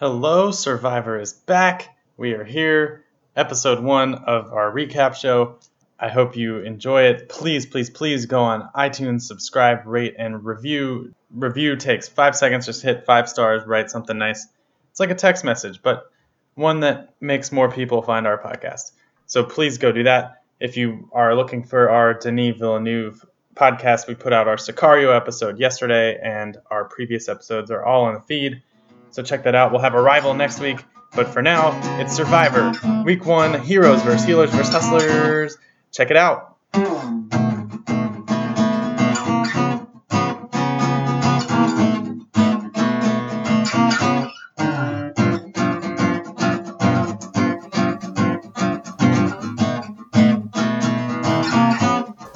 Hello, Survivor is back. We are here, episode one of our recap show. I hope you enjoy it. Please, please, please go on iTunes, subscribe, rate, and review. Review takes five seconds. Just hit five stars, write something nice. It's like a text message, but one that makes more people find our podcast. So please go do that. If you are looking for our Denis Villeneuve podcast, we put out our Sicario episode yesterday, and our previous episodes are all on the feed. So check that out. We'll have Arrival next week. But for now, it's Survivor. Week one, heroes versus healers versus hustlers. Check it out.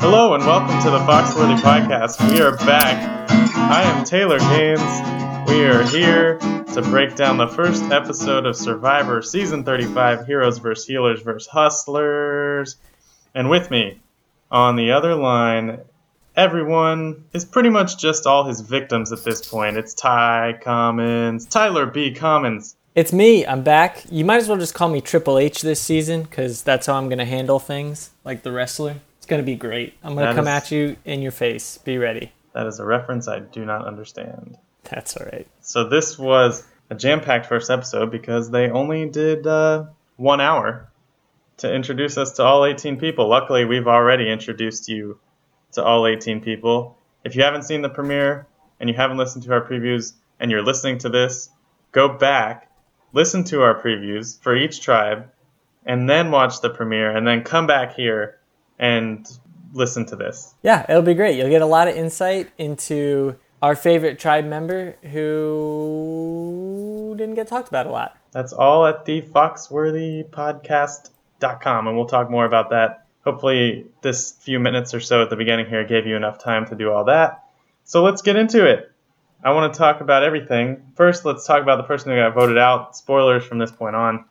Hello and welcome to the Foxworthy Podcast. We are back. I am Taylor Gaines. We are here to break down the first episode of Survivor Season 35 Heroes vs. Healers vs. Hustlers. And with me on the other line, everyone is pretty much just all his victims at this point. It's Ty Commons, Tyler B. Commons. It's me. I'm back. You might as well just call me Triple H this season because that's how I'm going to handle things like the wrestler. It's going to be great. I'm going to come is- at you in your face. Be ready. That is a reference I do not understand. That's all right. So this was a jam-packed first episode because they only did uh, one hour to introduce us to all 18 people. Luckily, we've already introduced you to all 18 people. If you haven't seen the premiere and you haven't listened to our previews and you're listening to this, go back, listen to our previews for each tribe, and then watch the premiere, and then come back here and listen to this. Yeah, it'll be great. You'll get a lot of insight into our favorite tribe member who didn't get talked about a lot. That's all at the foxworthypodcast.com, and we'll talk more about that. Hopefully, this few minutes or so at the beginning here gave you enough time to do all that. So let's get into it. I want to talk about everything. First, let's talk about the person who got voted out. Spoilers from this point on.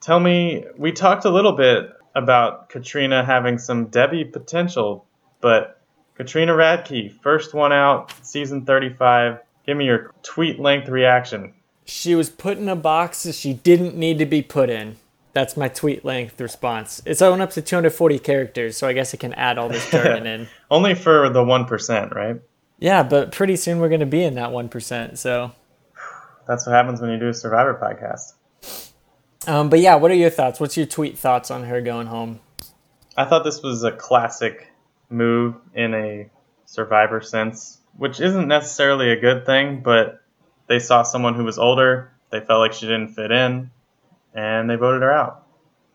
Tell me, we talked a little bit about Katrina having some Debbie potential, but Katrina Radke, first one out, season 35. Give me your tweet length reaction. She was put in a box that she didn't need to be put in. That's my tweet length response. It's only up to 240 characters, so I guess I can add all this jargon in. Only for the 1%, right? Yeah, but pretty soon we're going to be in that 1%. So, That's what happens when you do a Survivor podcast. um, but yeah, what are your thoughts? What's your tweet thoughts on her going home? I thought this was a classic move in a Survivor sense, which isn't necessarily a good thing, but they saw someone who was older, they felt like she didn't fit in, and they voted her out.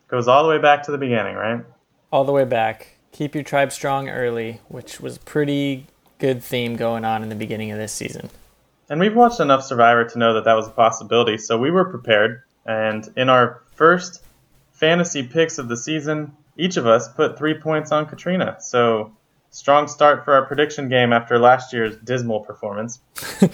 Goes all the way back to the beginning, right? All the way back. Keep your tribe strong early, which was a pretty good theme going on in the beginning of this season. And we've watched enough Survivor to know that that was a possibility, so we were prepared. And in our first fantasy picks of the season, each of us put three points on Katrina. So, strong start for our prediction game after last year's dismal performance.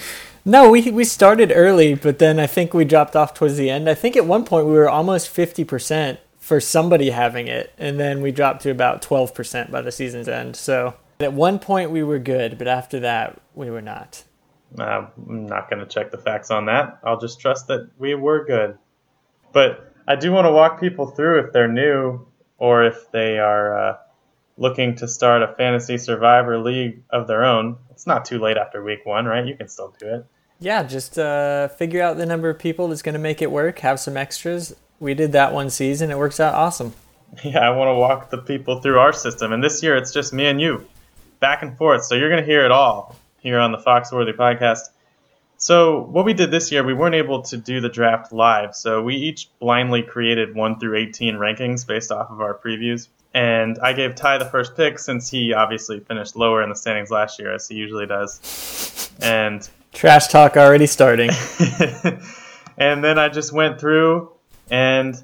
No, we we started early, but then I think we dropped off towards the end. I think at one point we were almost 50% for somebody having it, and then we dropped to about 12% by the season's end. So, at one point we were good, but after that we were not. Uh, I'm not going to check the facts on that. I'll just trust that we were good. But I do want to walk people through if they're new or if they are uh, looking to start a fantasy survivor league of their own. It's not too late after week one, right? You can still do it. Yeah, just uh, figure out the number of people that's going to make it work, have some extras. We did that one season, it works out awesome. Yeah, I want to walk the people through our system. And this year it's just me and you, back and forth. So you're going to hear it all here on the Foxworthy podcast. So, what we did this year, we weren't able to do the draft live. So, we each blindly created 1 through 18 rankings based off of our previews. And I gave Ty the first pick since he obviously finished lower in the standings last year, as he usually does. And Trash talk already starting. and then I just went through and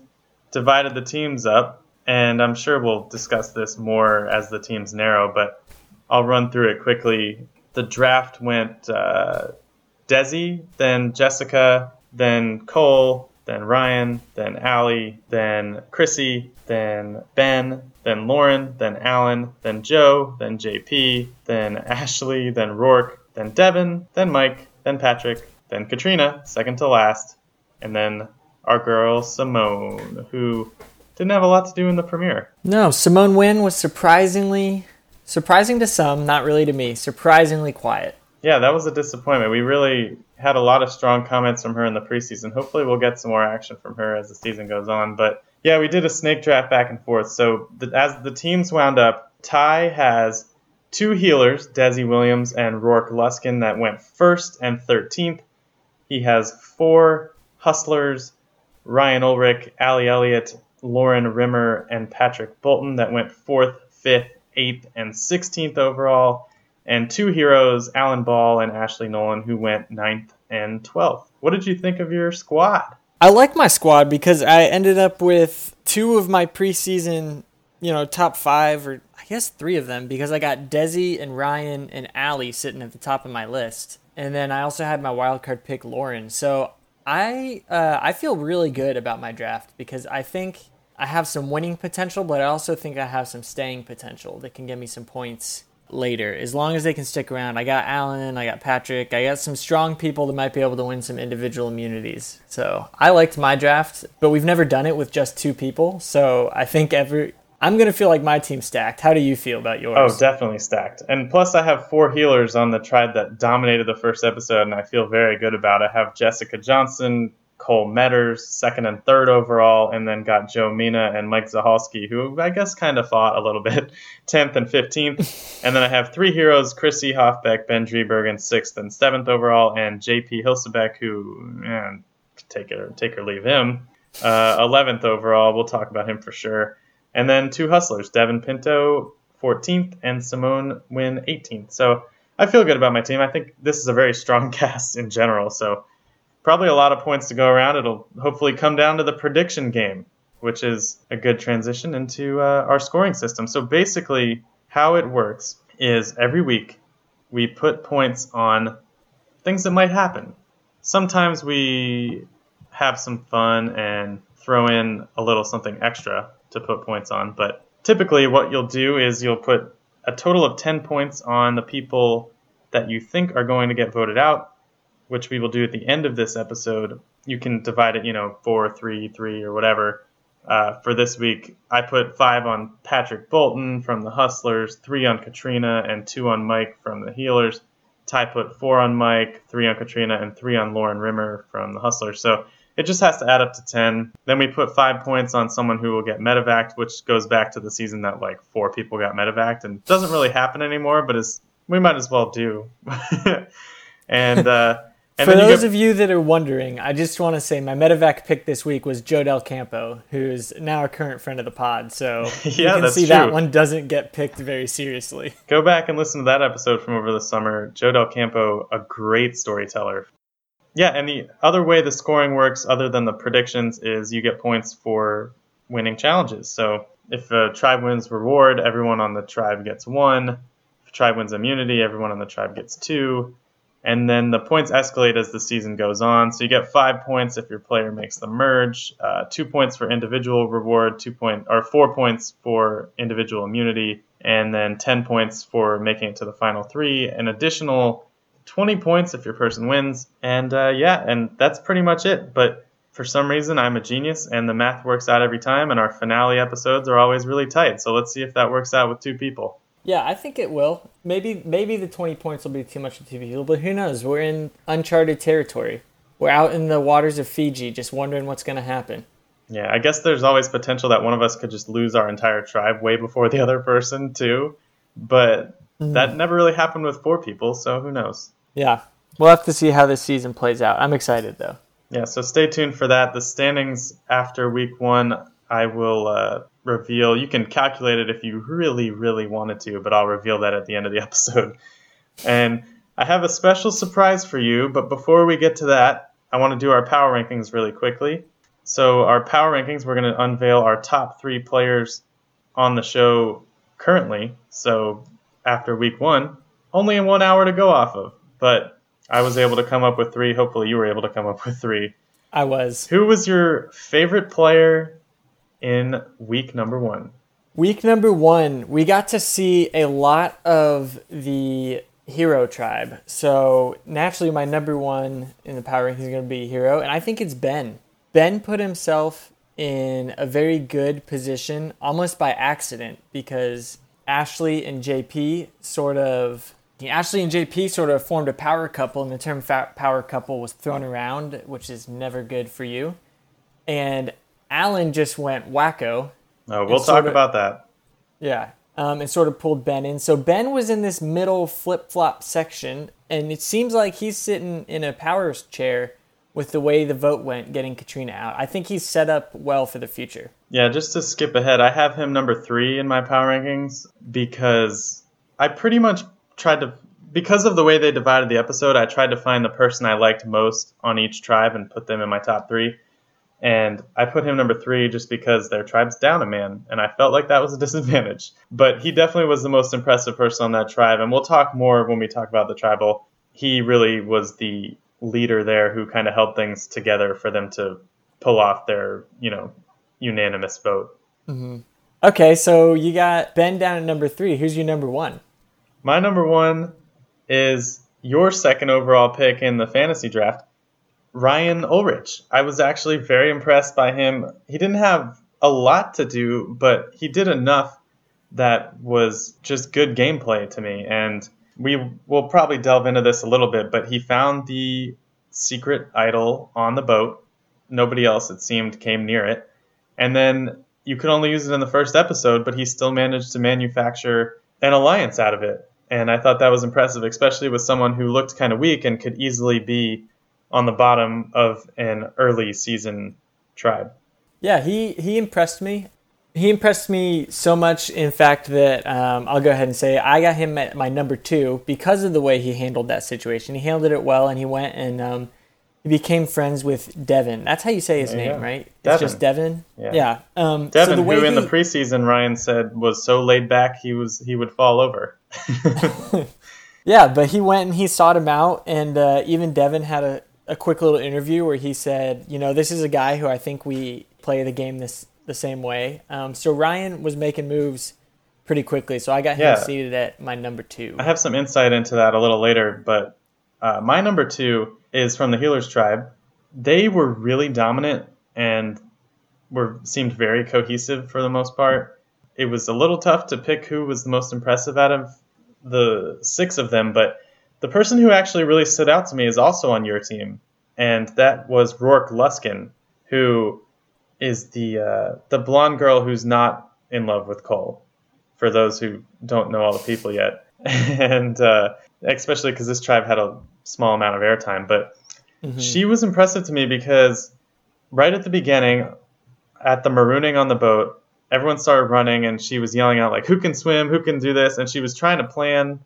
divided the teams up. And I'm sure we'll discuss this more as the teams narrow, but I'll run through it quickly. The draft went uh, Desi, then Jessica, then Cole, then Ryan, then Ali, then Chrissy, then Ben, then Lauren, then Alan, then Joe, then JP, then Ashley, then Roark, then Devon, then Mike, then Patrick, then Katrina, second to last, And then our girl Simone, who didn't have a lot to do in the premiere. No, Simone Nguyen was surprisingly surprising to some, not really to me, surprisingly quiet. Yeah, that was a disappointment. We really had a lot of strong comments from her in the preseason. Hopefully, we'll get some more action from her as the season goes on. But yeah, we did a snake draft back and forth. So the, as the teams wound up, Ty has two healers, Desi Williams and Roark Luskin, that went first and 13th. He has four hustlers, Ryan Ulrich, Ali Elliott, Lauren Rimmer, and Patrick Bolton, that went fourth, fifth, eighth, and 16th overall and two heroes, Alan Ball and Ashley Nolan, who went ninth and 12th. What did you think of your squad? I like my squad because I ended up with two of my preseason, you know, top five, or I guess three of them, because I got Desi and Ryan and Ali sitting at the top of my list. And then I also had my wildcard pick, Lauren. So I uh, I feel really good about my draft because I think I have some winning potential, but I also think I have some staying potential that can get me some points later, as long as they can stick around. I got Alan, I got Patrick, I got some strong people that might be able to win some individual immunities. So I liked my draft, but we've never done it with just two people. So I think every I'm gonna feel like my team's stacked. How do you feel about yours? Oh, definitely stacked. And plus, I have four healers on the tribe that dominated the first episode, and I feel very good about it. I have Jessica Johnson, Cole Medders, second and third overall, and then got Joe Mena and Mike Zahalsky, who I guess kind of fought a little bit, 10th and 15th. and then I have three heroes, Chrissy Hofbeck, Ben Driebergen, 6th and 7th overall, and JP Hilsabeck, who, man, take it or take or leave him, uh, 11th overall. We'll talk about him for sure. And then two hustlers, Devon Pinto, 14th, and Simone Nguyen, 18th. So I feel good about my team. I think this is a very strong cast in general. So probably a lot of points to go around. It'll hopefully come down to the prediction game, which is a good transition into uh, our scoring system. So basically, how it works is every week we put points on things that might happen. Sometimes we have some fun and throw in a little something extra to put points on, but typically what you'll do is you'll put a total of 10 points on the people that you think are going to get voted out which we will do at the end of this episode, you can divide it, you know, four, three, three, or whatever. Uh, for this week, I put five on Patrick Bolton from the Hustlers, three on Katrina, and two on Mike from the Healers. Ty put four on Mike, three on Katrina, and three on Lauren Rimmer from the Hustlers. So it just has to add up to 10. Then we put five points on someone who will get medevac, which goes back to the season that like four people got medevac and doesn't really happen anymore, but is we might as well do. and uh, and For those of you that are wondering, I just want to say my medevac pick this week was Joe Del Campo, who's now a current friend of the pod. So yeah, you can see true. that one doesn't get picked very seriously. Go back and listen to that episode from over the summer. Joe Del Campo, a great storyteller. Yeah, and the other way the scoring works, other than the predictions, is you get points for winning challenges. So if a tribe wins reward, everyone on the tribe gets one. If a tribe wins immunity, everyone on the tribe gets two and then the points escalate as the season goes on. So you get five points if your player makes the merge, uh, two points for individual reward, two point or four points for individual immunity, and then ten points for making it to the final three. An additional twenty points if your person wins, and uh, yeah, and that's pretty much it. But for some reason, I'm a genius, and the math works out every time, and our finale episodes are always really tight. So let's see if that works out with two people. Yeah, I think it will. Maybe maybe the 20 points will be too much for two people, but who knows? We're in uncharted territory. We're out in the waters of Fiji just wondering what's going to happen. Yeah, I guess there's always potential that one of us could just lose our entire tribe way before the other person, too. But mm. that never really happened with four people, so who knows? Yeah. We'll have to see how this season plays out. I'm excited, though. Yeah, so stay tuned for that. The standings after week one, I will uh, reveal. You can calculate it if you really, really wanted to, but I'll reveal that at the end of the episode. And I have a special surprise for you, but before we get to that, I want to do our power rankings really quickly. So, our power rankings, we're going to unveil our top three players on the show currently. So, after week one, only in one hour to go off of. But I was able to come up with three. Hopefully, you were able to come up with three. I was. Who was your favorite player in week number one? Week number one, we got to see a lot of the Hero Tribe. So naturally, my number one in the power ranking is going to be Hero, and I think it's Ben. Ben put himself in a very good position almost by accident because Ashley and JP sort of Ashley and JP sort of formed a power couple, and the term power couple was thrown around, which is never good for you. And Alan just went wacko. Oh, we'll talk of, about that. Yeah, um, and sort of pulled Ben in. So Ben was in this middle flip flop section, and it seems like he's sitting in a power chair with the way the vote went, getting Katrina out. I think he's set up well for the future. Yeah, just to skip ahead, I have him number three in my power rankings because I pretty much tried to, because of the way they divided the episode, I tried to find the person I liked most on each tribe and put them in my top three. And I put him number three just because their tribe's down a man, and I felt like that was a disadvantage. But he definitely was the most impressive person on that tribe, and we'll talk more when we talk about the tribal. He really was the leader there who kind of held things together for them to pull off their, you know, unanimous vote. Mm-hmm. Okay, so you got Ben down at number three. Who's your number one? My number one is your second overall pick in the fantasy draft, Ryan Ulrich. I was actually very impressed by him. He didn't have a lot to do, but he did enough that was just good gameplay to me. And we will probably delve into this a little bit, but he found the secret idol on the boat. Nobody else, it seemed, came near it. And then you could only use it in the first episode, but he still managed to manufacture an alliance out of it. And I thought that was impressive, especially with someone who looked kind of weak and could easily be on the bottom of an early season tribe. Yeah, he, he impressed me he impressed me so much, in fact, that um, I'll go ahead and say I got him at my number two because of the way he handled that situation. He handled it well, and he went and um, he became friends with Devon. That's how you say his name, right? It's Devon. just Devon. Yeah. yeah. Um, Devon, so who in he... the preseason Ryan said was so laid back he was he would fall over. yeah, but he went and he sought him out, and uh, even Devon had a, a quick little interview where he said, you know, this is a guy who I think we play the game this the same way. Um, so Ryan was making moves pretty quickly, so I got him yeah. seated at my number two. I have some insight into that a little later, but uh, my number two is from the Healers tribe. They were really dominant and were seemed very cohesive for the most part. It was a little tough to pick who was the most impressive out of the six of them, but the person who actually really stood out to me is also on your team, and that was Roark Luskin, who is the uh, the blonde girl who's not in love with Cole. For those who don't know all the people yet, and uh, especially because this tribe had a small amount of airtime, but mm-hmm. she was impressive to me because right at the beginning, at the marooning on the boat, everyone started running, and she was yelling out like, "Who can swim? Who can do this?" And she was trying to plan.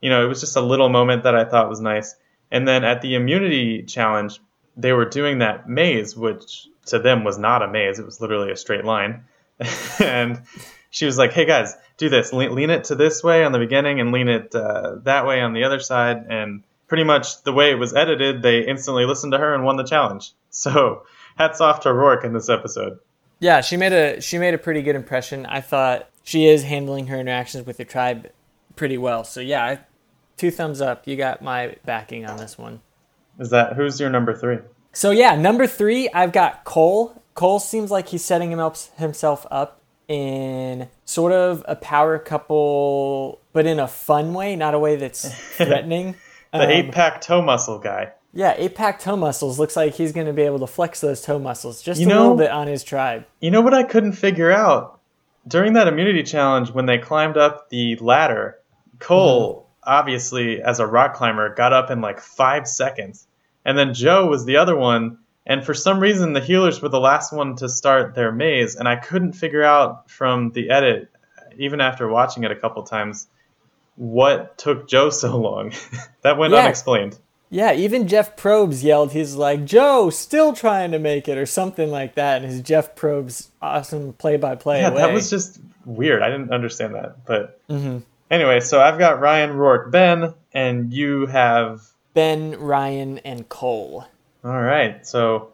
You know, it was just a little moment that I thought was nice. And then at the immunity challenge, they were doing that maze, which to them was not a maze. It was literally a straight line. and she was like, "Hey guys, do this. Le- lean it to this way on the beginning, and lean it uh, that way on the other side." And pretty much the way it was edited, they instantly listened to her and won the challenge. So hats off to Roark in this episode. Yeah, she made a she made a pretty good impression. I thought she is handling her interactions with the tribe pretty well. So yeah, two thumbs up. You got my backing on this one. Is that who's your number three? So yeah, number three, I've got Cole. Cole seems like he's setting him up, himself up in sort of a power couple, but in a fun way, not a way that's threatening. the um, eight pack toe muscle guy. Yeah, eight pack toe muscles looks like he's going to be able to flex those toe muscles just you a know, little bit on his tribe. You know what I couldn't figure out during that immunity challenge when they climbed up the ladder? Cole, mm-hmm. Obviously as a rock climber, got up in like five seconds and then Joe was the other one. And for some reason, the healers were the last one to start their maze, and I couldn't figure out from the edit, even after watching it a couple times, what took Joe so long. that went yeah. unexplained. Yeah, even Jeff Probst yelled, he's like, Joe, still trying to make it, or something like that. And his Jeff Probst awesome play by play. Yeah, that was just weird. I didn't understand that. But mm-hmm. Anyway, so I've got Ryan Roark Ben, and you have Ben, Ryan, and Cole. All right. So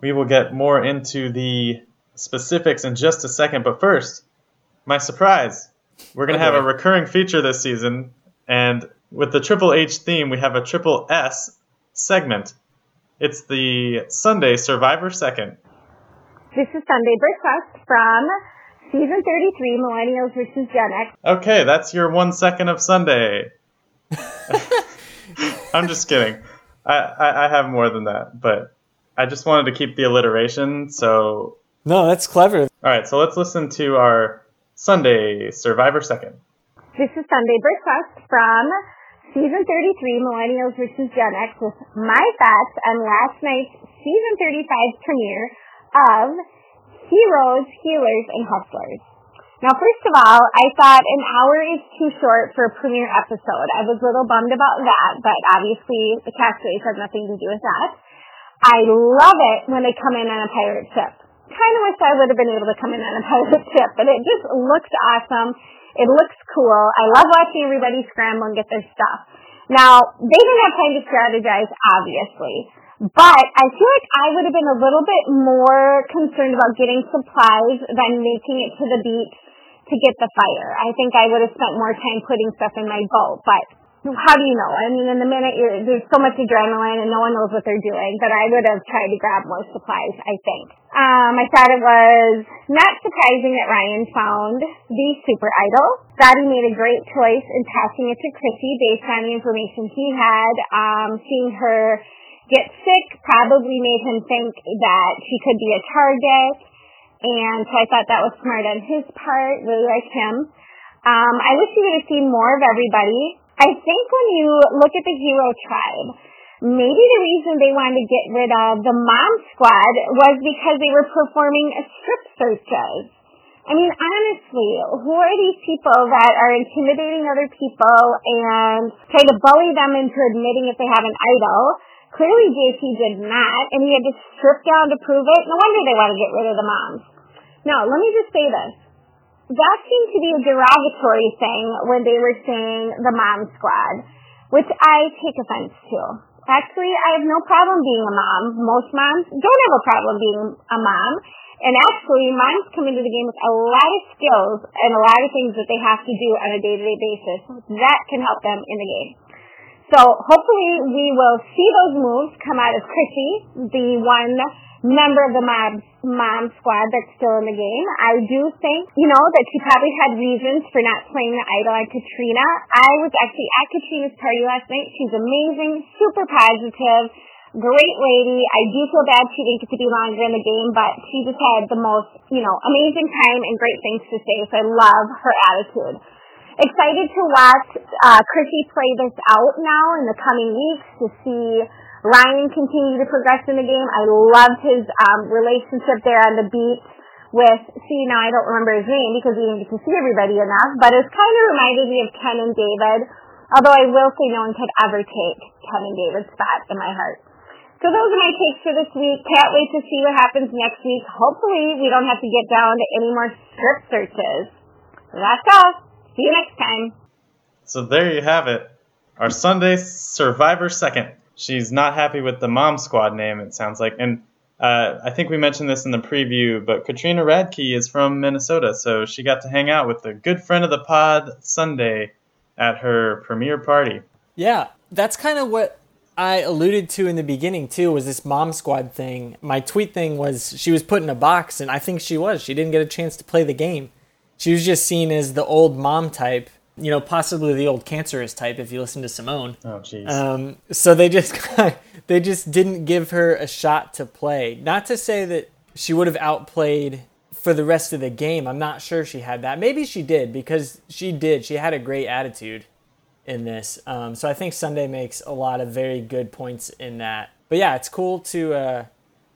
we will get more into the specifics in just a second. But first, my surprise. We're going to okay. have a recurring feature this season. And with the Triple H theme, we have a Triple S segment. It's the Sunday Survivor Second. This is Sunday Breakfast from season 33, Millennials versus Gen X. Okay, that's your one second of Sunday. I'm just kidding. I, I, I have more than that, but I just wanted to keep the alliteration. So, No, that's clever. all right, so let's listen to our Sunday Survivor Second. This is Sunday Breakfast from season 33, Millennials versus Gen X, with my thoughts on last night's season 35 premiere of Heroes, Healers, and Hustlers. Now, first of all, I thought an hour is too short for a premiere episode. I was a little bummed about that, but obviously the castaways have nothing to do with that. I love it when they come in on a pirate ship. Kind of wish I would have been able to come in on a pirate ship, but it just looks awesome. It looks cool. I love watching everybody scramble and get their stuff. Now, they didn't have time to strategize, obviously. But I feel like I would have been a little bit more concerned about getting supplies than making it to the beach to get the fire. I think I would have spent more time putting stuff in my boat, but how do you know? I mean, in the minute you're, there's so much adrenaline and no one knows what they're doing, but I would have tried to grab more supplies, I think. Um, I thought it was not surprising that Ryan found the super idol. Thought he made a great choice in passing it to Chrissy based on the information he had. Um, seeing her get sick probably made him think that she could be a target. And so I thought that was smart on his part, really like him. Um, I wish you would have seen more of everybody. I think when you look at the hero tribe, maybe the reason they wanted to get rid of the mom squad was because they were performing a strip searches. I mean, honestly, who are these people that are intimidating other people and try to bully them into admitting if they have an idol? Clearly JP did not, and he had to strip down to prove it. No wonder they want to get rid of the moms. Now, let me just say this. That seemed to be a derogatory thing when they were saying the mom squad, which I take offense to. Actually, I have no problem being a mom. Most moms don't have a problem being a mom. And actually, moms come into the game with a lot of skills and a lot of things that they have to do on a day-to-day basis that can help them in the game. So hopefully we will see those moves come out of Chrissy, the one member of the mom, mom squad that's still in the game. I do think, you know, that she probably had reasons for not playing the idol on Katrina. I was actually at Katrina's party last night. She's amazing, super positive, great lady. I do feel bad she didn't get to be longer in the game, but she just had the most, you know, amazing time and great things to say. So I love her attitude excited to watch uh, Chrissy play this out now in the coming weeks to see Ryan continue to progress in the game. I loved his um, relationship there on the beach with, see, now I don't remember his name because we didn't get to see everybody enough, but it's kind of reminded me of Ken and David, although I will say no one could ever take Ken and David's spot in my heart. So those are my takes for this week. Can't wait to see what happens next week. Hopefully we don't have to get down to any more strip searches. That's all. See you next time. So there you have it. Our Sunday Survivor Second. She's not happy with the Mom Squad name, it sounds like. And uh, I think we mentioned this in the preview, but Katrina Radke is from Minnesota, so she got to hang out with a good friend of the pod Sunday at her premiere party. Yeah, that's kind of what I alluded to in the beginning too was this mom squad thing. My tweet thing was she was put in a box and I think she was. She didn't get a chance to play the game. She was just seen as the old mom type, you know, possibly the old cancerous type if you listen to Simone. Oh jeez. Um, so they just they just didn't give her a shot to play. Not to say that she would have outplayed for the rest of the game. I'm not sure she had that. Maybe she did because she did. She had a great attitude in this. Um, so I think Sunday makes a lot of very good points in that. But yeah, it's cool to uh,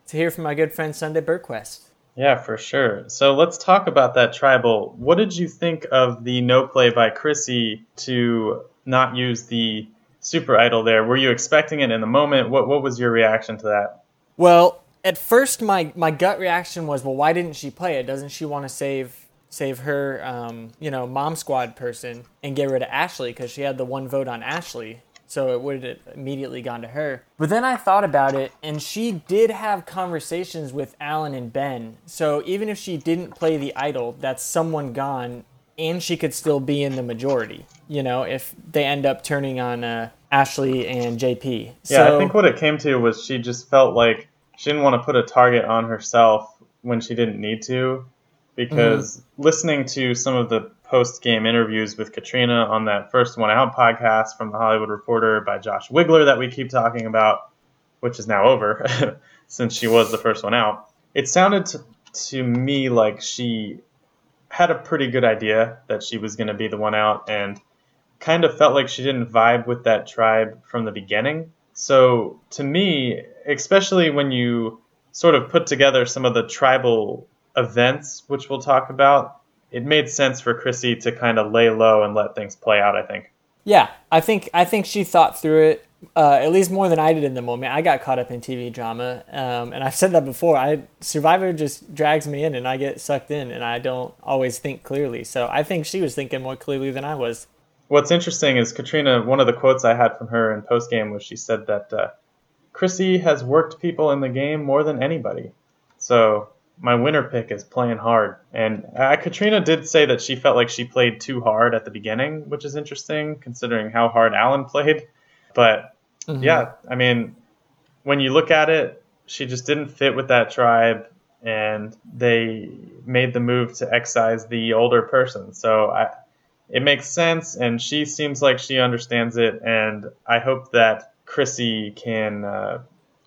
to hear from my good friend Sunday Burquest. Yeah, for sure. So let's talk about that tribal. What did you think of the no play by Chrissy to not use the super idol there? Were you expecting it in the moment? What what was your reaction to that? Well, at first my my gut reaction was, well, why didn't she play it? Doesn't she want to save save her, um, you know, mom squad person and get rid of Ashley because she had the one vote on Ashley? So it would have immediately gone to her. But then I thought about it, and she did have conversations with Alan and Ben. So even if she didn't play the idol, that's someone gone and she could still be in the majority. You know, if they end up turning on uh, Ashley and JP. Yeah, so, I think what it came to was she just felt like she didn't want to put a target on herself when she didn't need to, because mm-hmm. listening to some of the post game interviews with Katrina on that first one out podcast from the Hollywood Reporter by Josh Wigler that we keep talking about, which is now over since she was the first one out. It sounded to, to me like she had a pretty good idea that she was going to be the one out and kind of felt like she didn't vibe with that tribe from the beginning. So to me, especially when you sort of put together some of the tribal events, which we'll talk about, it made sense for Chrissy to kind of lay low and let things play out. I think. Yeah, I think I think she thought through it uh, at least more than I did in the moment. I got caught up in TV drama, um, and I've said that before. I Survivor just drags me in, and I get sucked in, and I don't always think clearly. So I think she was thinking more clearly than I was. What's interesting is Katrina. One of the quotes I had from her in post game was she said that uh, Chrissy has worked people in the game more than anybody. So my winner pick is playing hard. And uh, Katrina did say that she felt like she played too hard at the beginning, which is interesting considering how hard Alan played. But mm-hmm. yeah, I mean, when you look at it, she just didn't fit with that tribe, and they made the move to excise the older person. So I, it makes sense, and she seems like she understands it. And I hope that Chrissy can uh,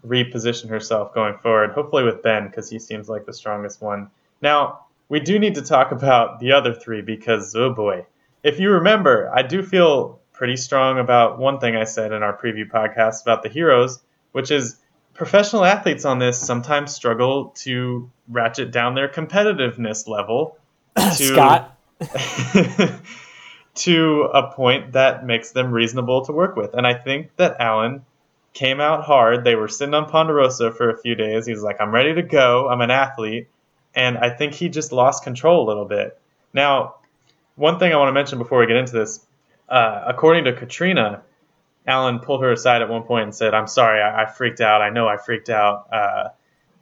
reposition herself going forward, hopefully with Ben, because he seems like the strongest one. Now, we do need to talk about the other three because, oh boy. If you remember, I do feel pretty strong about one thing I said in our preview podcast about the heroes, which is professional athletes on this sometimes struggle to ratchet down their competitiveness level to, Scott. to a point that makes them reasonable to work with. And I think that Alan came out hard. They were sitting on Ponderosa for a few days. He was like, I'm ready to go. I'm an athlete. And I think he just lost control a little bit. Now, one thing I want to mention before we get into this uh, according to Katrina, Alan pulled her aside at one point and said, I'm sorry, I, I freaked out. I know I freaked out. Uh,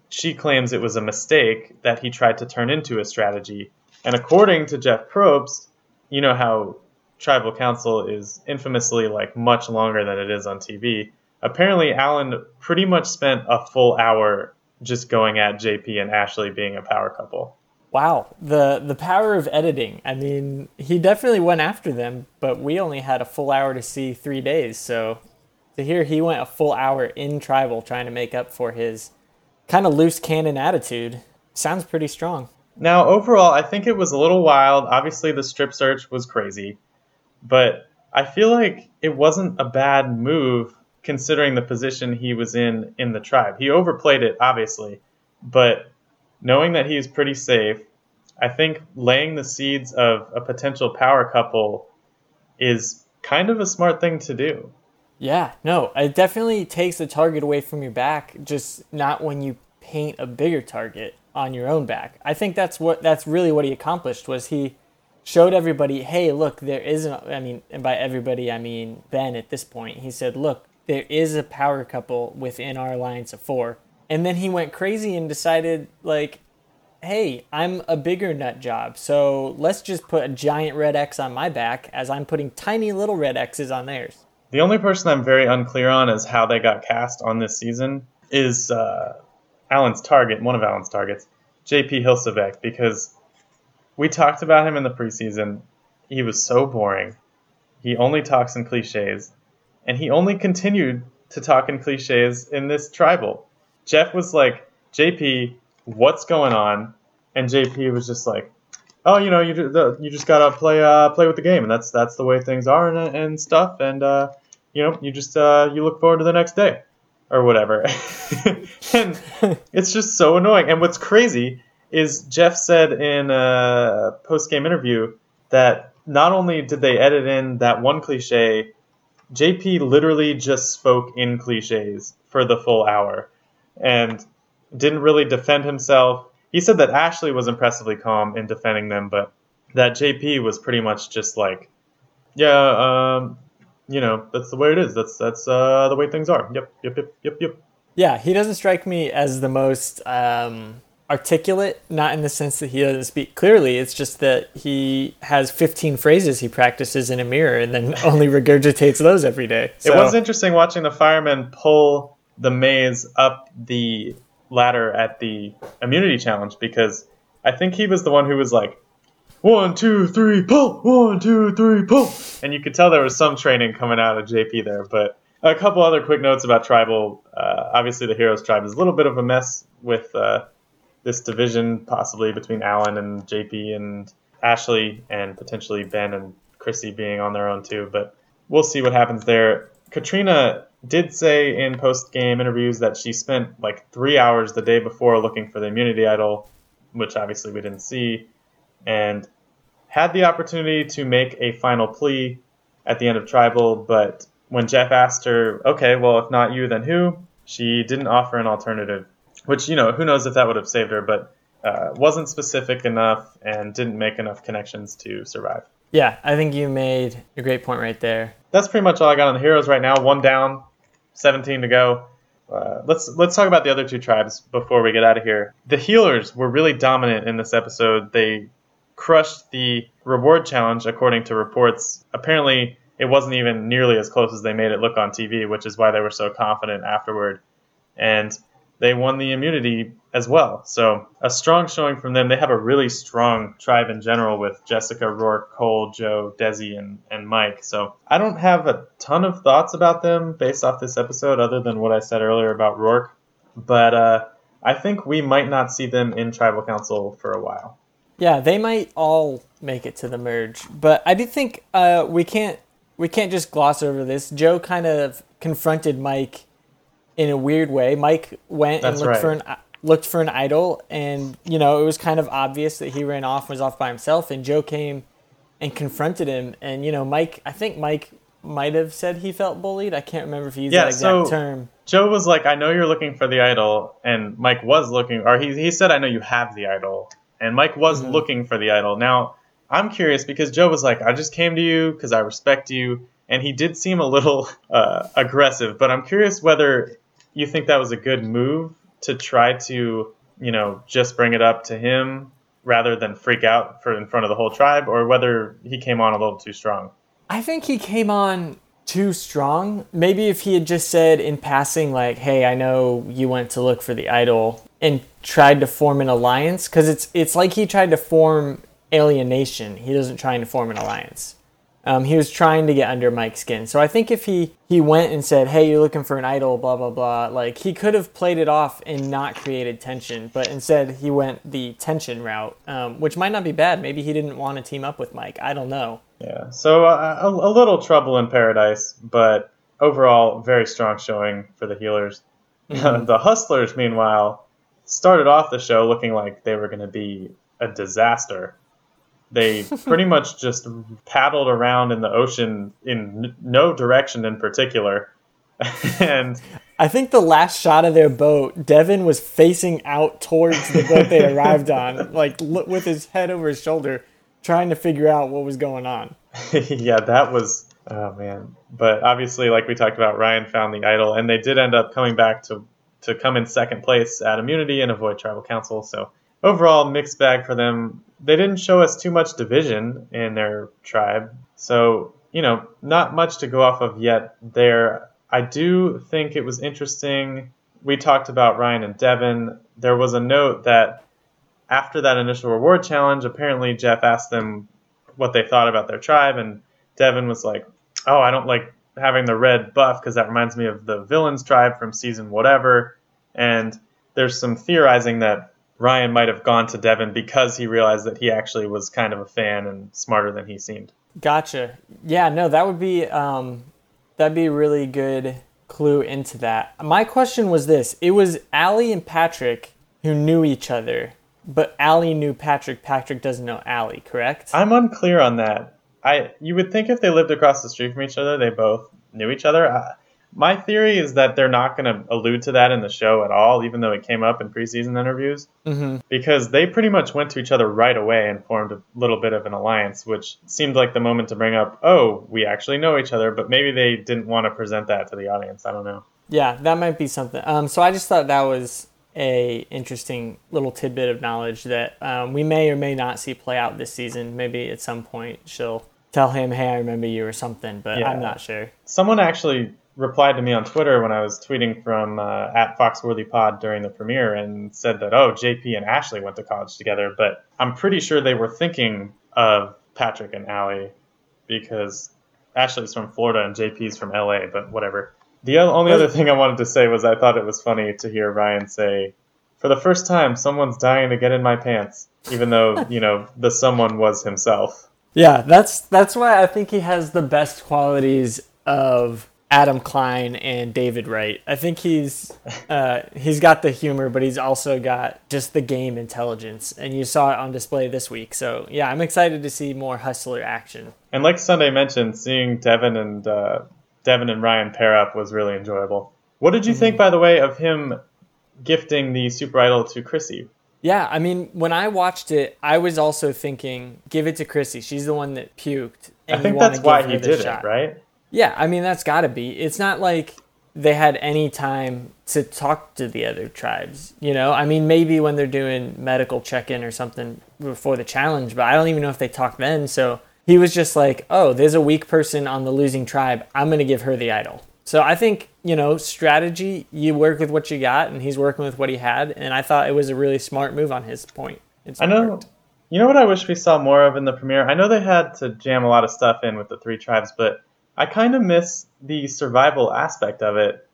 she claims it was a mistake that he tried to turn into a strategy. And according to Jeff Probst, you know how tribal council is infamously like much longer than it is on TV apparently Alan pretty much spent a full hour just going at JP and Ashley being a power couple. Wow, the the power of editing. I mean, he definitely went after them, but we only had a full hour to see 3 days. So to hear he went a full hour in tribal trying to make up for his kind of loose cannon attitude sounds pretty strong. Now, overall, I think it was a little wild. Obviously, the strip search was crazy, but I feel like it wasn't a bad move considering the position he was in in the tribe. He overplayed it, obviously, but knowing that he he's pretty safe, I think laying the seeds of a potential power couple is kind of a smart thing to do. Yeah, no, it definitely takes the target away from your back, just not when you paint a bigger target on your own back. I think that's what that's really what he accomplished was he showed everybody, hey, look, there isn't I mean, and by everybody I mean Ben at this point. He said, "Look, there is a power couple within our alliance of four. And then he went crazy and decided, like, hey, I'm a bigger nut job, so let's just put a giant red X on my back as I'm putting tiny little red X's on theirs. The only person I'm very unclear on is how they got cast on this season is uh, Alan's target, one of Alan's targets, JP Hilsabeck, because we talked about him in the preseason. He was so boring. He only talks in cliches and he only continued to talk in cliches in this tribal. Jeff was like, JP, what's going on? And JP was just like, oh, you know, you just, you just gotta play uh, play with the game, and that's that's the way things are and, and stuff. And uh, you know, you just uh, you look forward to the next day or whatever. and it's just so annoying. And what's crazy is Jeff said in a post game interview that not only did they edit in that one cliche JP literally just spoke in cliches for the full hour and didn't really defend himself. He said that Ashley was impressively calm in defending them, but that JP was pretty much just like, yeah, um, you know, that's the way it is. That's that's uh, the way things are. Yep, yep, yep, yep, yep. Yeah, he doesn't strike me as the most um, articulate, not in the sense that he doesn't speak clearly. It's just that he has 15 phrases he practices in a mirror and then only regurgitates those every day. So. It was interesting watching the fireman pull the maze up the ladder at the immunity challenge because I think he was the one who was like, one, two, three, pull, one, two, three, pull. And you could tell there was some training coming out of JP there. But a couple other quick notes about Tribal. Uh, obviously, the Heroes Tribe is a little bit of a mess with uh, this division, possibly between Alan and JP and Ashley, and potentially Ben and Chrissy being on their own too. But we'll see what happens there. Katrina did say in post game interviews that she spent like three hours the day before looking for the immunity idol, which obviously we didn't see, and had the opportunity to make a final plea at the end of Tribal, but when Jeff asked her, okay, well, if not you, then who? She didn't offer an alternative which you know who knows if that would have saved her, but uh, wasn't specific enough and didn't make enough connections to survive. Yeah, I think you made a great point right there. That's pretty much all I got on the heroes right now. One down, 17 to go. Uh, let's let's talk about the other two tribes before we get out of here. The healers were really dominant in this episode. They crushed the reward challenge according to reports. Apparently, it wasn't even nearly as close as they made it look on TV, which is why they were so confident afterward. And they won the immunity as well. So a strong showing from them. They have a really strong tribe in general with Jessica, Roark, Cole, Joe, Desi, and, and Mike. So I don't have a ton of thoughts about them based off this episode other than what I said earlier about Roark. But uh, I think we might not see them in tribal council for a while. Yeah, they might all make it to the merge, but I do think uh, we can't we can't just gloss over this. Joe kind of confronted Mike in a weird way. Mike went That's and looked right. for an looked for an idol, and you know it was kind of obvious that he ran off, was off by himself, and Joe came and confronted him, and you know Mike, I think Mike might have said he felt bullied. I can't remember if he used yeah, that exact so term. Joe was like, "I know you're looking for the idol," and Mike was looking, or he he said, "I know you have the idol," and Mike was mm-hmm. looking for the idol. Now I'm curious because Joe was like, "I just came to you because I respect you." And he did seem a little uh, aggressive, but I'm curious whether you think that was a good move to try to, you know, just bring it up to him rather than freak out for in front of the whole tribe, or whether he came on a little too strong? I think he came on too strong. Maybe if he had just said in passing, like, "Hey, I know you went to look for the idol," and tried to form an alliance, because it's it's like he tried to form alienation. He doesn't try to form an alliance. Um, he was trying to get under Mike's skin. So I think if he he went and said, "Hey, you're looking for an idol," blah blah blah, like he could have played it off and not created tension. But instead, he went the tension route, um, which might not be bad. Maybe he didn't want to team up with Mike. I don't know. Yeah. So uh, a, a little trouble in paradise, but overall, very strong showing for the healers. Mm-hmm. the hustlers, meanwhile, started off the show looking like they were going to be a disaster they pretty much just paddled around in the ocean in n- no direction in particular. and I think the last shot of their boat, Devon was facing out towards the boat they arrived on, like with his head over his shoulder, trying to figure out what was going on. yeah, that was oh man. But obviously, like we talked about, Ryan found the idol, and they did end up coming back to to come in second place at immunity and avoid tribal council. So overall, mixed bag for them they didn't show us too much division in their tribe. So, you know, not much to go off of yet there. I do think it was interesting. We talked about Ryan and Devon. There was a note that after that initial reward challenge, apparently Jeff asked them what they thought about their tribe, and Devon was like, Oh, I don't like having the red buff because that reminds me of the villains tribe from season whatever. And there's some theorizing that Ryan might have gone to Devon because he realized that he actually was kind of a fan and smarter than he seemed. Gotcha. Yeah, no, that would be um, that'd be a really good clue into that. My question was this: It was Ali and Patrick who knew each other, but Ali knew Patrick. Patrick doesn't know Ali, correct? I'm unclear on that. I you would think if they lived across the street from each other, they both knew each other. I, my theory is that they're not going to allude to that in the show at all, even though it came up in preseason interviews, mm-hmm. because they pretty much went to each other right away and formed a little bit of an alliance, which seemed like the moment to bring up, oh, we actually know each other, but maybe they didn't want to present that to the audience. I don't know. Yeah, that might be something. Um, so I just thought that was a interesting little tidbit of knowledge that um, we may or may not see play out this season. Maybe at some point she'll tell him, "Hey, I remember you" or something, but Yeah. I'm not sure. Someone actually replied to me on Twitter when I was tweeting from uh, at FoxworthyPod during the premiere and said that oh JP and Ashley went to college together, but I'm pretty sure they were thinking of Patrick and Ali because Ashley's from Florida and JP's from LA, but whatever. The only other thing I wanted to say was I thought it was funny to hear Ryan say, "For the first time, someone's dying to get in my pants," even though you know the someone was himself. Yeah, that's that's why I think he has the best qualities of Adam Klein and David Wright. I think he's uh, he's got the humor, but he's also got just the game intelligence, and you saw it on display this week. So yeah, I'm excited to see more hustler action. And like Sunday mentioned, seeing Devon and uh, Devon and Ryan pair up was really enjoyable. What did you think, by the way, of him gifting the Super Idol to Chrissy? Yeah, I mean, when I watched it, I was also thinking, give it to Chrissy. She's the one that puked. I you think that's why he did shot. it, right? Yeah, I mean that's got to be. It's not like they had any time to talk to the other tribes, you know? I mean maybe when they're doing medical check-in or something before the challenge, but I don't even know if they talked then. So he was just like, "Oh, there's a weak person on the losing tribe. I'm going to give her the idol." So I think, you know, strategy, you work with what you got and he's working with what he had, and I thought it was a really smart move on his point. It's I know. worked. You know what I wish we saw more of in the premiere? I know they had to jam a lot of stuff in with the three tribes, but I kind of miss the survival aspect of it.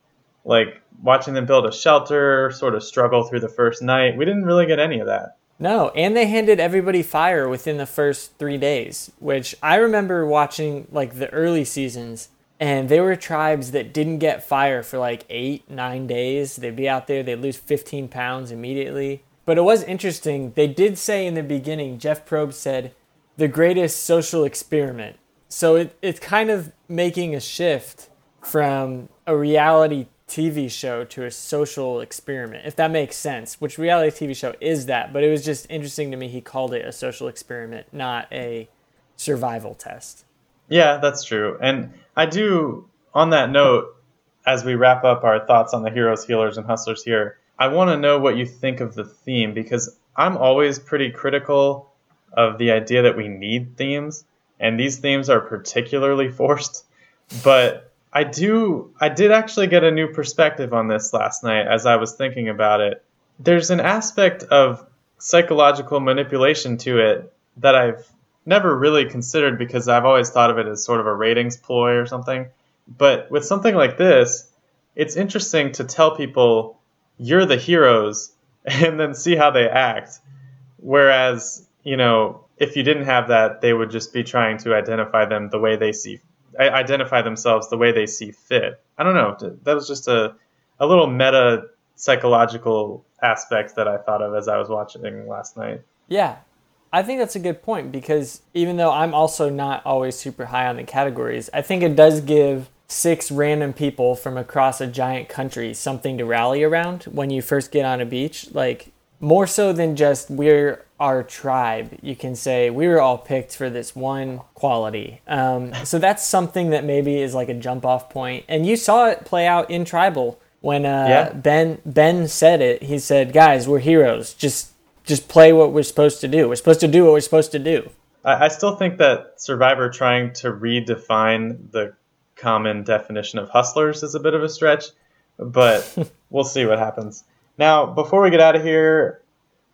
Like watching them build a shelter, sort of struggle through the first night. We didn't really get any of that. No, and they handed everybody fire within the first three days, which I remember watching like the early seasons, and they were tribes that didn't get fire for like eight, nine days. They'd be out there, they'd lose 15 pounds immediately. But it was interesting. They did say in the beginning, Jeff Probst said, the greatest social experiment. So it, it's kind of making a shift from a reality TV show to a social experiment, if that makes sense. Which reality TV show is that? But it was just interesting to me. He called it a social experiment, not a survival test. Yeah, that's true. And I do, on that note, as we wrap up our thoughts on the heroes, healers, and hustlers here, I want to know what you think of the theme because I'm always pretty critical of the idea that we need themes, and these themes are particularly forced. But I do, I did actually get a new perspective on this last night as I was thinking about it. There's an aspect of psychological manipulation to it that I've never really considered because I've always thought of it as sort of a ratings ploy or something. But with something like this, it's interesting to tell people you're the heroes and then see how they act. Whereas, you know, if you didn't have that, they would just be trying to identify them the way they see identify themselves the way they see fit. I don't know. That was just a a little meta psychological aspect that I thought of as I was watching last night. Yeah, I think that's a good point because even though I'm also not always super high on the categories, I think it does give six random people from across a giant country something to rally around when you first get on a beach. Like, more so than just we're our tribe, you can say we were all picked for this one quality. Um, so that's something that maybe is like a jump off point. And you saw it play out in tribal when uh, Yeah. Ben Ben said it. He said, "Guys, we're heroes. Just just play what we're supposed to do. We're supposed to do what we're supposed to do." I, I still think that Survivor trying to redefine the common definition of hustlers is a bit of a stretch, but we'll see what happens. Now, before we get out of here,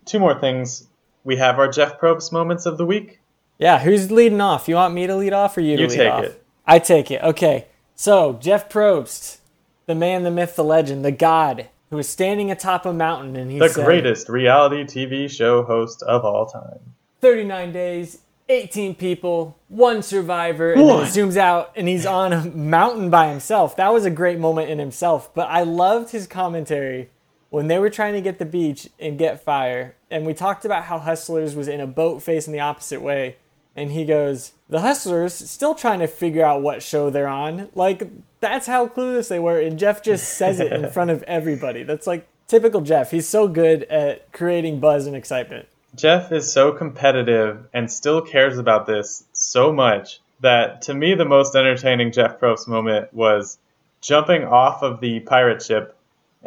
two more things. We have our Jeff Probst moments of the week. Yeah, who's leading off? You want me to lead off or you to You lead take off? it. I take it. Okay. So, Jeff Probst, the man, the myth, the legend, the god, who is standing atop a mountain and he The said, greatest reality TV show host of all time. 39 days, 18 people, one survivor, and then it zooms out and he's on a mountain by himself. That was a great moment in himself. But I loved his commentary when they were trying to get the beach and get fire. And we talked about how Hustlers was in a boat facing the opposite way. And he goes, The Hustlers still trying to figure out what show they're on. Like, that's how clueless they were. And Jeff just says it in front of everybody. That's like typical Jeff. He's so good at creating buzz and excitement. Jeff is so competitive and still cares about this so much that to me the most entertaining Jeff Probst moment was jumping off of the pirate ship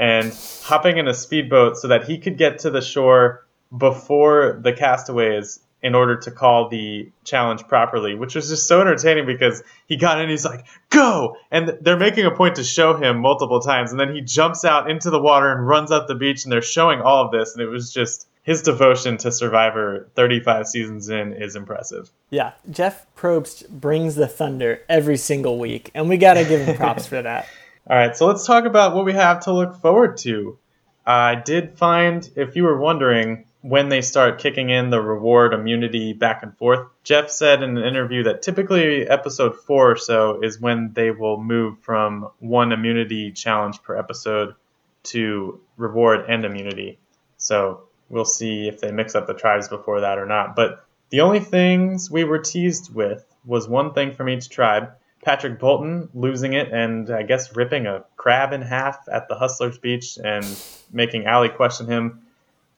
and hopping in a speedboat so that he could get to the shore before the castaways in order to call the challenge properly, which was just so entertaining because he got in, he's like, go! And they're making a point to show him multiple times, and then he jumps out into the water and runs up the beach, and they're showing all of this, and it was just his devotion to Survivor 35 seasons in is impressive. Yeah, Jeff Probst brings the thunder every single week, and we got to give him props for that. All right, so let's talk about what we have to look forward to. Uh, I did find, if you were wondering, when they start kicking in the reward immunity back and forth. Jeff said in an interview that typically episode four or so is when they will move from one immunity challenge per episode to reward and immunity. So we'll see if they mix up the tribes before that or not. But the only things we were teased with was one thing from each tribe. Patrick Bolton losing it and I guess ripping a crab in half at the Hustlers Beach and making Ali question him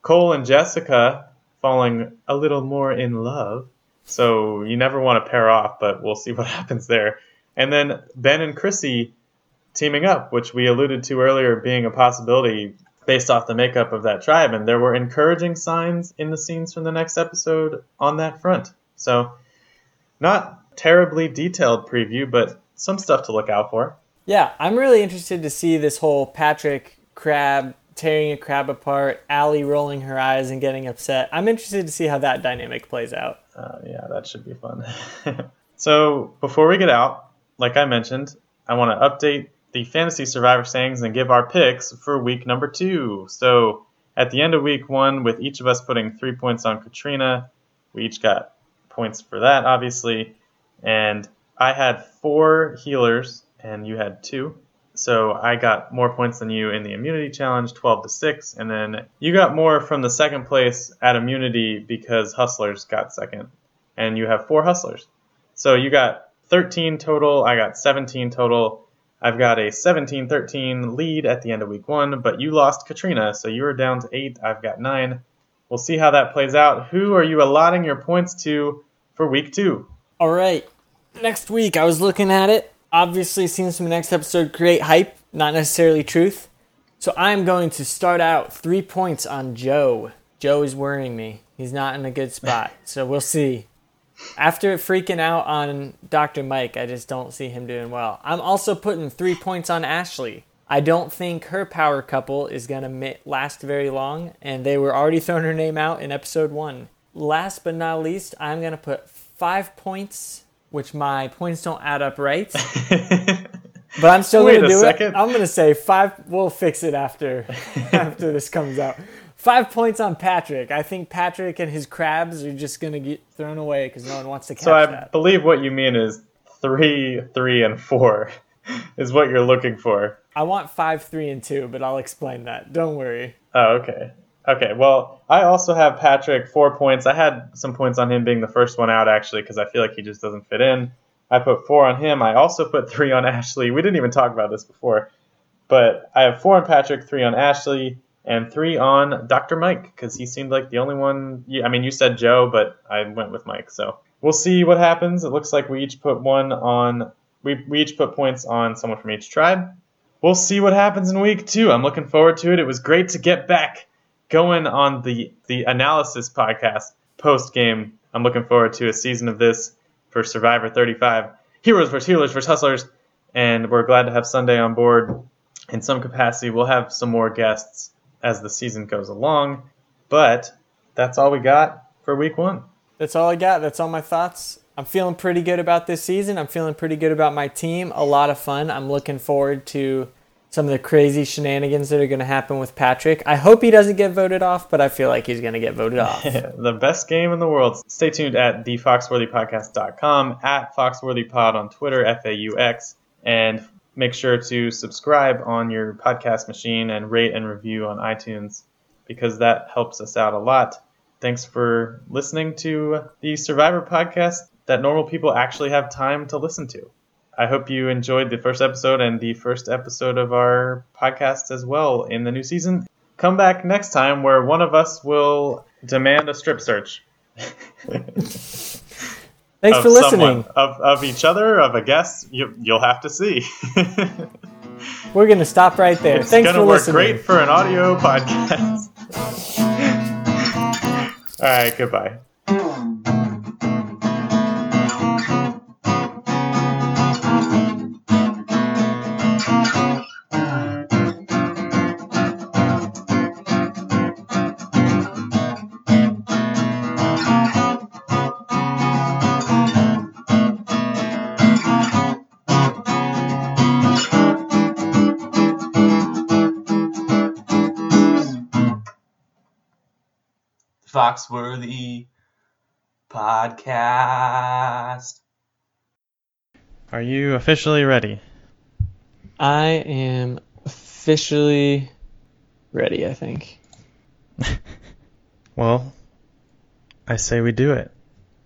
Cole and Jessica falling a little more in love. So you never want to pair off, but we'll see what happens there. And then Ben and Chrissy teaming up, which we alluded to earlier being a possibility based off the makeup of that tribe. And there were encouraging signs in the scenes from the next episode on that front. So not terribly detailed preview, but some stuff to look out for. Yeah, I'm really interested to see this whole Patrick Crab tearing a crab apart, Ali rolling her eyes and getting upset. I'm interested to see how that dynamic plays out. Uh, yeah, that should be fun. so before we get out, like I mentioned, I want to update the fantasy survivor sayings and give our picks for week number two. So at the end of week one, with each of us putting three points on Katrina, we each got points for that, obviously. And I had four healers, and you had two. So I got more points than you in the immunity challenge, 12 to 6, and then you got more from the second place at immunity because Hustlers got second, and you have four Hustlers. So you got 13 total, I got 17 total. I've got a 17-13 lead at the end of week 1, but you lost Katrina, so you are down to 8, I've got 9. We'll see how that plays out. Who are you allotting your points to for week 2? All right. Next week I was looking at it obviously seems from the next episode create hype, not necessarily truth. So I'm going to start out three points on Joe. Joe is worrying me. He's not in a good spot. So we'll see. After freaking out on Dr. Mike, I just don't see him doing well. I'm also putting three points on Ashley. I don't think her power couple is going to last very long, and they were already throwing her name out in episode one. Last but not least, I'm going to put five points which my points don't add up right. but I'm still going to do second. it. I'm going to say five. We'll fix it after after this comes out. Five points on Patrick. I think Patrick and his crabs are just going to get thrown away because no one wants to catch so I that. believe what you mean is three, three, and four is what you're looking for. I want five, three, and two, but I'll explain that. Don't worry. Oh, okay. Okay, well, I also have Patrick four points. I had some points on him being the first one out actually because I feel like he just doesn't fit in. I put four on him. I also put three on Ashley. We didn't even talk about this before, but I have four on Patrick, three on Ashley, and three on Dr. Mike because he seemed like the only one. I mean, you said Joe, but I went with Mike. So we'll see what happens. It looks like we each put one on. We, we each put points on someone from each tribe. We'll see what happens in week two. I'm looking forward to it. It was great to get back going on the the analysis podcast post game. I'm looking forward to a season of this for Survivor 35. Heroes versus healers versus hustlers, and we're glad to have Sunday on board in some capacity. We'll have some more guests as the season goes along, but that's all we got for week one. That's all I got. That's all my thoughts. I'm feeling pretty good about this season. I'm feeling pretty good about my team. A lot of fun. I'm looking forward to some of the crazy shenanigans that are going to happen with Patrick. I hope he doesn't get voted off, but I feel like he's going to get voted off. the best game in the world. Stay tuned at thefoxworthypodcast.com, at foxworthypod on Twitter, F A U X, and make sure to subscribe on your podcast machine and rate and review on iTunes because that helps us out a lot. Thanks for listening to the Survivor podcast that normal people actually have time to listen to. I hope you enjoyed the first episode and the first episode of our podcast as well in the new season. Come back next time where one of us will demand a strip search. Thanks for listening. Someone, of, of each other, of a guest, you, you'll have to see. We're gonna stop right there. It's Thanks for work listening. great for an audio podcast. All right, goodbye. Foxworthy podcast. Are you officially ready? I am officially ready. I think. Well, I say we do it.